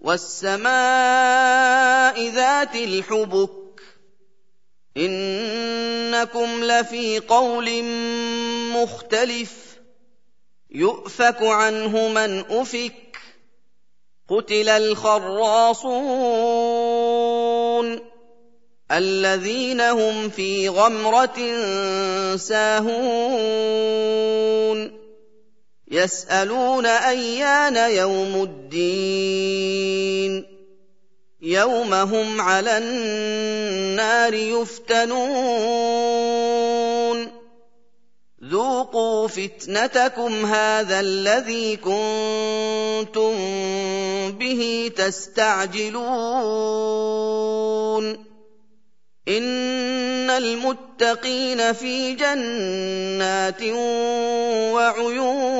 والسماء ذات الحبك إنكم لفي قول مختلف يؤفك عنه من أفك قتل الخراصون الذين هم في غمرة ساهون يسألون أيان يوم الدين. يوم هم على النار يفتنون. ذوقوا فتنتكم هذا الذي كنتم به تستعجلون. إن المتقين في جنات وعيون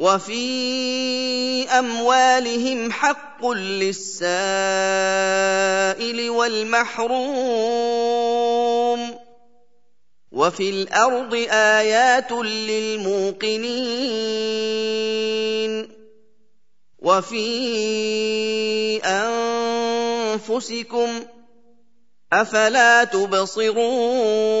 وفي أموالهم حق للسائل والمحروم وفي الأرض آيات للموقنين وفي أنفسكم أفلا تبصرون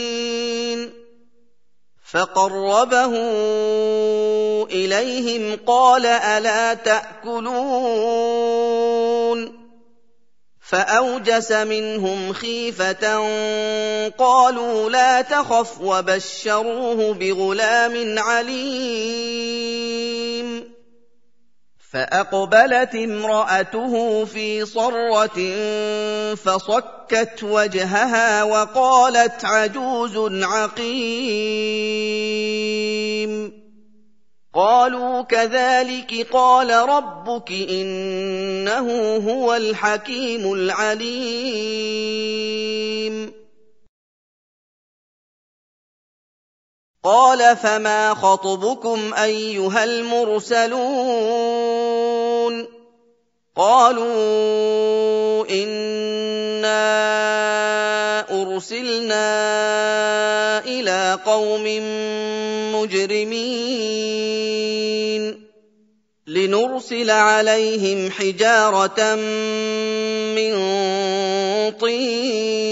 فقربه إليهم قال ألا تأكلون؟ فأوجس منهم خيفة قالوا لا تخف وبشروه بغلام عليم. فأقبلت امرأته في صرة فصكت وجهها وقالت عجوز عقيم. قالوا كذلك قال ربك إنه هو الحكيم العليم. قال فما خطبكم أيها المرسلون؟ قالوا انا ارسلنا إلى قوم مجرمين لنرسل عليهم حجاره من طين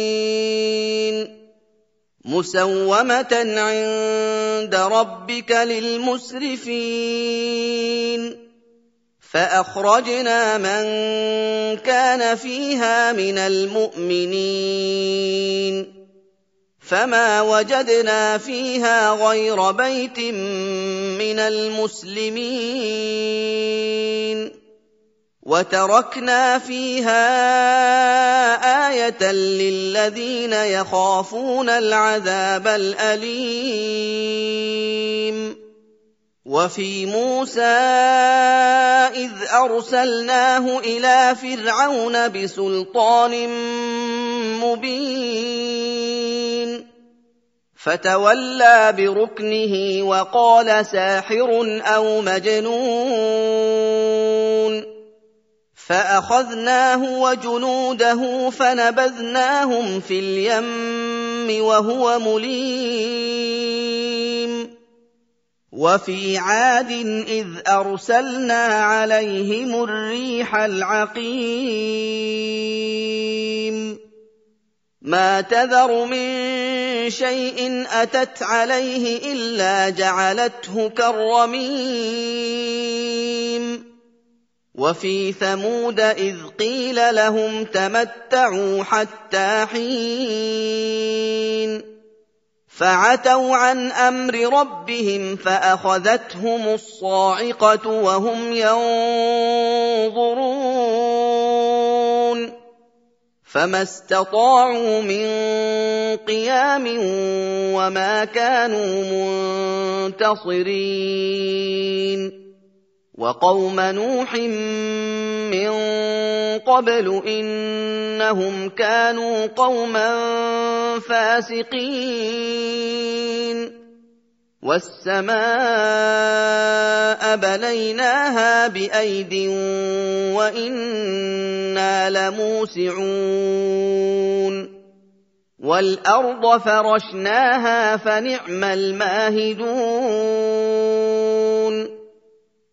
مسومه عند ربك للمسرفين فأخرجنا من كان فيها من المؤمنين فما وجدنا فيها غير بيت من المسلمين وتركنا فيها آية للذين يخافون العذاب الأليم وفي موسى إذ أرسلناه إلى فرعون بسلطان مبين. فتولى بركنه وقال ساحر أو مجنون. فأخذناه وجنوده فنبذناهم في اليم وهو مليم. وفي عاد إذ أرسلنا عليهم الريح العقيم. ما تذر من شيء أتت عليه إلا جعلته كالرميم. وفي ثمود إذ قيل لهم تمتعوا حتى حين. فعتوا عن أمر ربهم فأخذتهم الصاعقة وهم ينظرون فما استطاعوا من قيام وما كانوا منتصرين وقوم نوح من قبل إنهم كانوا قوما فاسقين. والسماء بنيناها بايد وأنا لموسعون. والارض فرشناها فنعم الماهدون.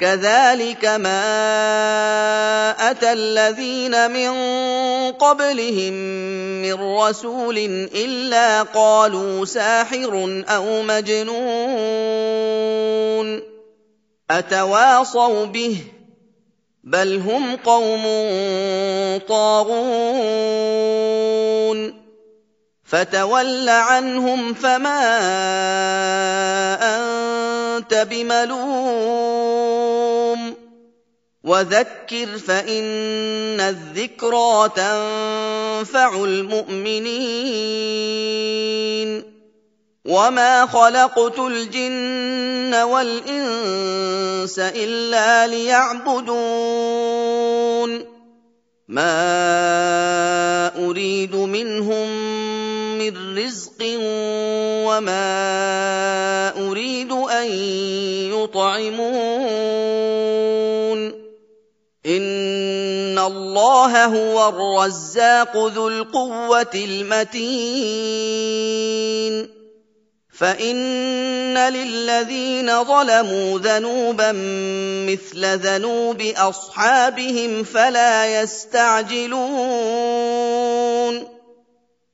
كذلك ما أتى الذين من قبلهم من رسول إلا قالوا ساحر أو مجنون. أتواصوا به؟ بل هم قوم طاغون. فتول عنهم فما انت بملوم وذكر فإن الذكرى تنفع المؤمنين وما خلقت الجن والإنس إلا ليعبدون ما أريد منهم من رزق وما أريد أن يطعمون. إن الله هو الرزاق ذو القوة المتين. فإن للذين ظلموا ذنوبا مثل ذنوب أصحابهم فلا يستعجلون.